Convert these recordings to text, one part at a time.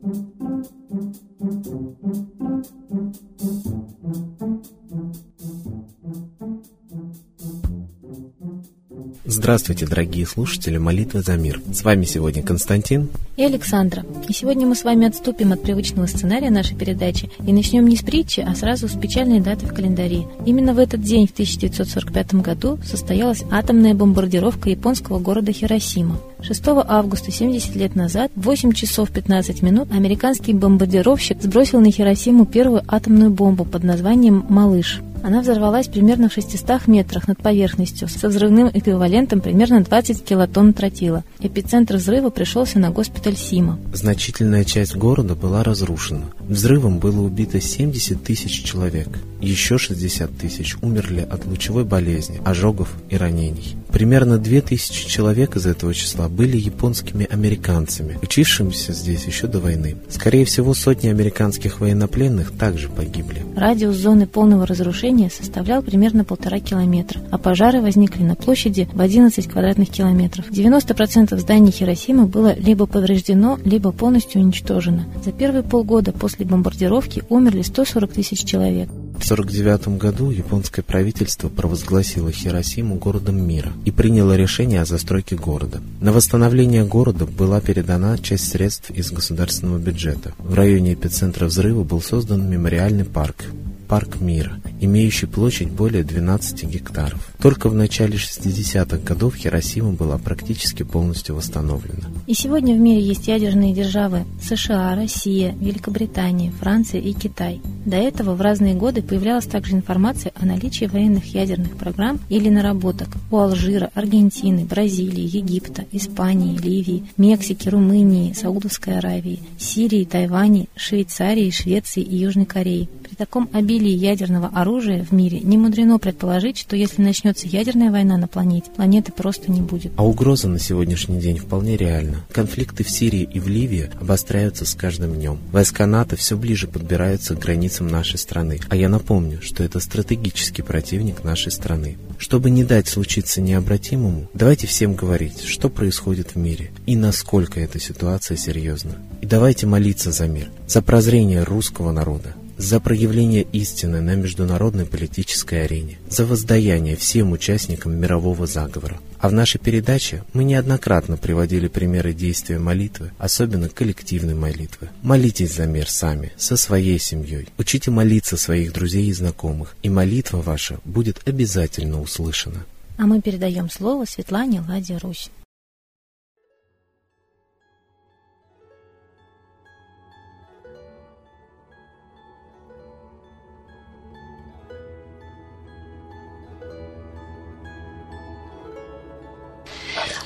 thank you. Здравствуйте, дорогие слушатели «Молитвы за мир». С вами сегодня Константин и Александра. И сегодня мы с вами отступим от привычного сценария нашей передачи и начнем не с притчи, а сразу с печальной даты в календаре. Именно в этот день, в 1945 году, состоялась атомная бомбардировка японского города Хиросима. 6 августа 70 лет назад в 8 часов 15 минут американский бомбардировщик сбросил на Хиросиму первую атомную бомбу под названием «Малыш». Она взорвалась примерно в 600 метрах над поверхностью, со взрывным эквивалентом примерно 20 килотонн тротила. Эпицентр взрыва пришелся на госпиталь Сима. Значительная часть города была разрушена. Взрывом было убито 70 тысяч человек. Еще 60 тысяч умерли от лучевой болезни, ожогов и ранений. Примерно 2000 человек из этого числа были японскими американцами, учившимися здесь еще до войны. Скорее всего, сотни американских военнопленных также погибли. Радиус зоны полного разрушения составлял примерно полтора километра, а пожары возникли на площади в 11 квадратных километров. 90% зданий Хиросимы было либо повреждено, либо полностью уничтожено. За первые полгода после бомбардировки умерли 140 тысяч человек. В 1949 году японское правительство провозгласило Хиросиму городом мира и приняло решение о застройке города. На восстановление города была передана часть средств из государственного бюджета. В районе эпицентра взрыва был создан мемориальный парк парк мира, имеющий площадь более 12 гектаров. Только в начале 60-х годов Хиросима была практически полностью восстановлена. И сегодня в мире есть ядерные державы США, Россия, Великобритания, Франция и Китай. До этого в разные годы появлялась также информация о наличии военных ядерных программ или наработок у Алжира, Аргентины, Бразилии, Египта, Испании, Ливии, Мексики, Румынии, Саудовской Аравии, Сирии, Тайване, Швейцарии, Швеции и Южной Кореи. Таком обилии ядерного оружия в мире не мудрено предположить, что если начнется ядерная война на планете, планеты просто не будет. А угроза на сегодняшний день вполне реальна. Конфликты в Сирии и в Ливии обостряются с каждым днем. Войска НАТО все ближе подбираются к границам нашей страны. А я напомню, что это стратегический противник нашей страны. Чтобы не дать случиться необратимому, давайте всем говорить, что происходит в мире и насколько эта ситуация серьезна. И давайте молиться за мир, за прозрение русского народа, за проявление истины на международной политической арене, за воздаяние всем участникам мирового заговора. А в нашей передаче мы неоднократно приводили примеры действия молитвы, особенно коллективной молитвы. Молитесь за мир сами, со своей семьей. Учите молиться своих друзей и знакомых, и молитва ваша будет обязательно услышана. А мы передаем слово Светлане Ладе Русь.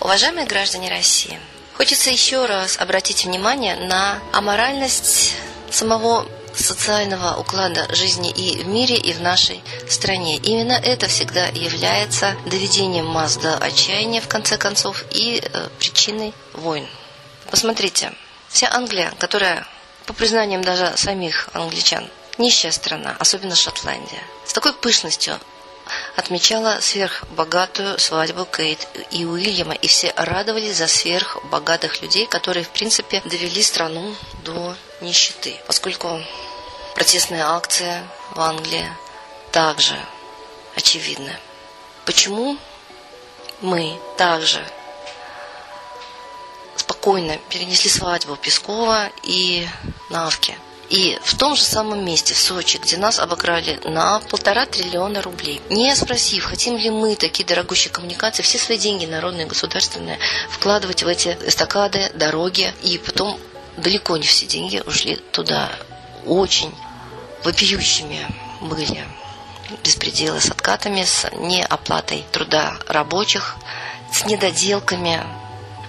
Уважаемые граждане России, хочется еще раз обратить внимание на аморальность самого социального уклада жизни и в мире, и в нашей стране. Именно это всегда является доведением масс до отчаяния, в конце концов, и э, причиной войн. Посмотрите, вся Англия, которая, по признаниям даже самих англичан, нищая страна, особенно Шотландия, с такой пышностью отмечала сверхбогатую свадьбу Кейт и Уильяма, и все радовались за сверхбогатых людей, которые, в принципе, довели страну до нищеты. Поскольку протестная акция в Англии также очевидна. Почему мы также спокойно перенесли свадьбу Пескова и Навки – и в том же самом месте, в Сочи, где нас обыграли на полтора триллиона рублей, не спросив, хотим ли мы такие дорогущие коммуникации, все свои деньги народные, государственные, вкладывать в эти эстакады, дороги, и потом далеко не все деньги ушли туда. Очень вопиющими были беспределы с откатами, с неоплатой труда рабочих, с недоделками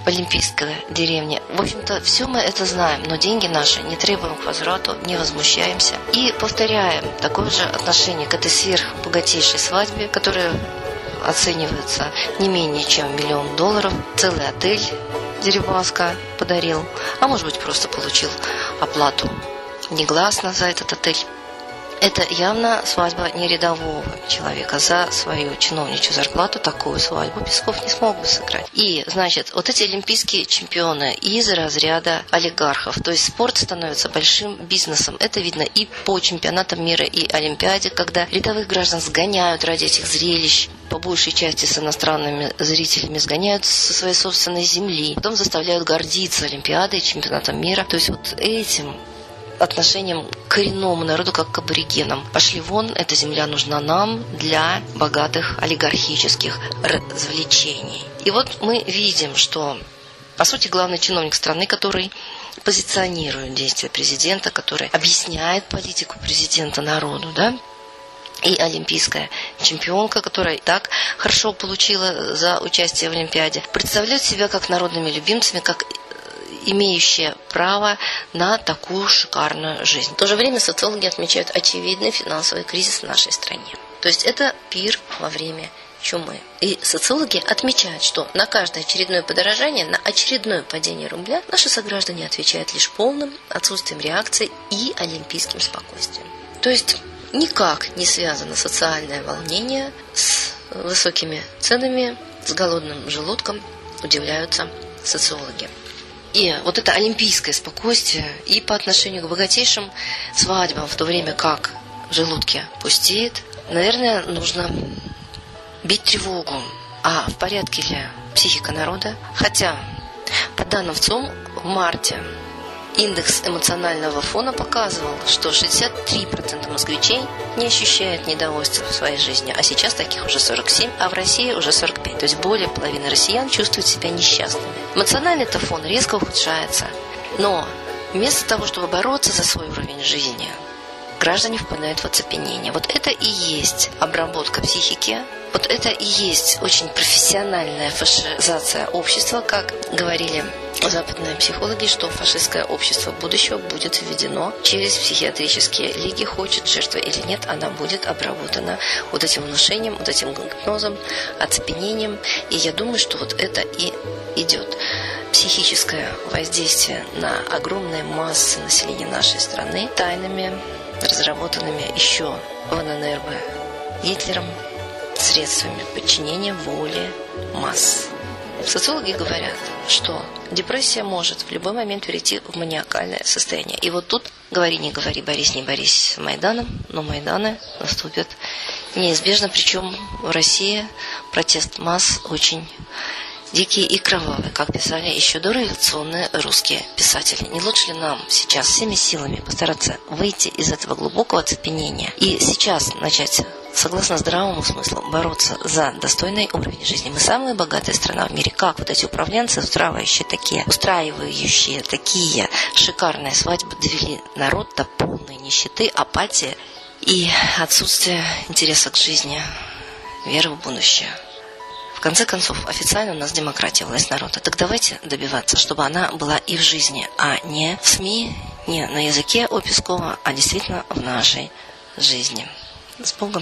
в Олимпийской деревне. В общем-то, все мы это знаем, но деньги наши не требуем к возврату, не возмущаемся. И повторяем такое же отношение к этой сверхбогатейшей свадьбе, которая оценивается не менее чем миллион долларов. Целый отель Дерибаска подарил, а может быть просто получил оплату негласно за этот отель. Это явно свадьба не рядового человека. За свою чиновничью зарплату такую свадьбу Песков не смог бы сыграть. И, значит, вот эти олимпийские чемпионы из разряда олигархов. То есть спорт становится большим бизнесом. Это видно и по чемпионатам мира, и Олимпиаде, когда рядовых граждан сгоняют ради этих зрелищ по большей части с иностранными зрителями сгоняют со своей собственной земли, потом заставляют гордиться Олимпиадой, чемпионатом мира. То есть вот этим отношением к коренному народу, как к аборигенам. Пошли вон, эта земля нужна нам для богатых олигархических развлечений. И вот мы видим, что, по сути, главный чиновник страны, который позиционирует действия президента, который объясняет политику президента народу, да, и олимпийская чемпионка, которая так хорошо получила за участие в Олимпиаде, представляют себя как народными любимцами, как имеющие право на такую шикарную жизнь. В то же время социологи отмечают очевидный финансовый кризис в нашей стране. То есть это пир во время чумы. И социологи отмечают, что на каждое очередное подорожание, на очередное падение рубля наши сограждане отвечают лишь полным отсутствием реакции и олимпийским спокойствием. То есть никак не связано социальное волнение с высокими ценами, с голодным желудком, удивляются социологи. И вот это олимпийское спокойствие и по отношению к богатейшим свадьбам, в то время как желудки пустеет, наверное, нужно бить тревогу. А в порядке ли психика народа? Хотя, по данным ВЦОМ, в марте Индекс эмоционального фона показывал, что 63% москвичей не ощущают недовольства в своей жизни, а сейчас таких уже 47, а в России уже 45. То есть более половины россиян чувствуют себя несчастными. Эмоциональный-то фон резко ухудшается. Но вместо того, чтобы бороться за свой уровень жизни, граждане впадают в оцепенение. Вот это и есть обработка психики, вот это и есть очень профессиональная фашизация общества, как говорили западные психологи, что фашистское общество будущего будет введено через психиатрические лиги, хочет жертва или нет, она будет обработана вот этим внушением, вот этим гипнозом, оцепенением. И я думаю, что вот это и идет. Психическое воздействие на огромные массы населения нашей страны тайнами, разработанными еще в ННРБ Гитлером, средствами подчинения воле масс. Социологи говорят, что депрессия может в любой момент перейти в маниакальное состояние. И вот тут, говори, не говори, борись, не борись с Майданом, но Майданы наступят неизбежно. Причем в России протест масс очень дикий и кровавый, как писали еще дореволюционные русские писатели. Не лучше ли нам сейчас всеми силами постараться выйти из этого глубокого оцепенения и сейчас начать согласно здравому смыслу, бороться за достойный уровень жизни. Мы самая богатая страна в мире. Как вот эти управленцы, устраивающие такие, устраивающие такие шикарные свадьбы, довели народ до полной нищеты, апатии и отсутствия интереса к жизни, веры в будущее. Конце концов, официально у нас демократия, власть народа. Так давайте добиваться, чтобы она была и в жизни, а не в СМИ, не на языке у Пескова, а действительно в нашей жизни. С Богом!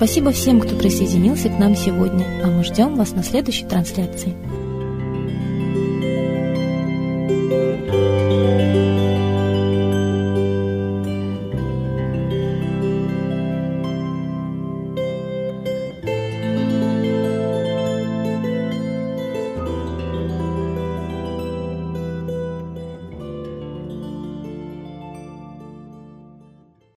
Спасибо всем, кто присоединился к нам сегодня, а мы ждем вас на следующей трансляции.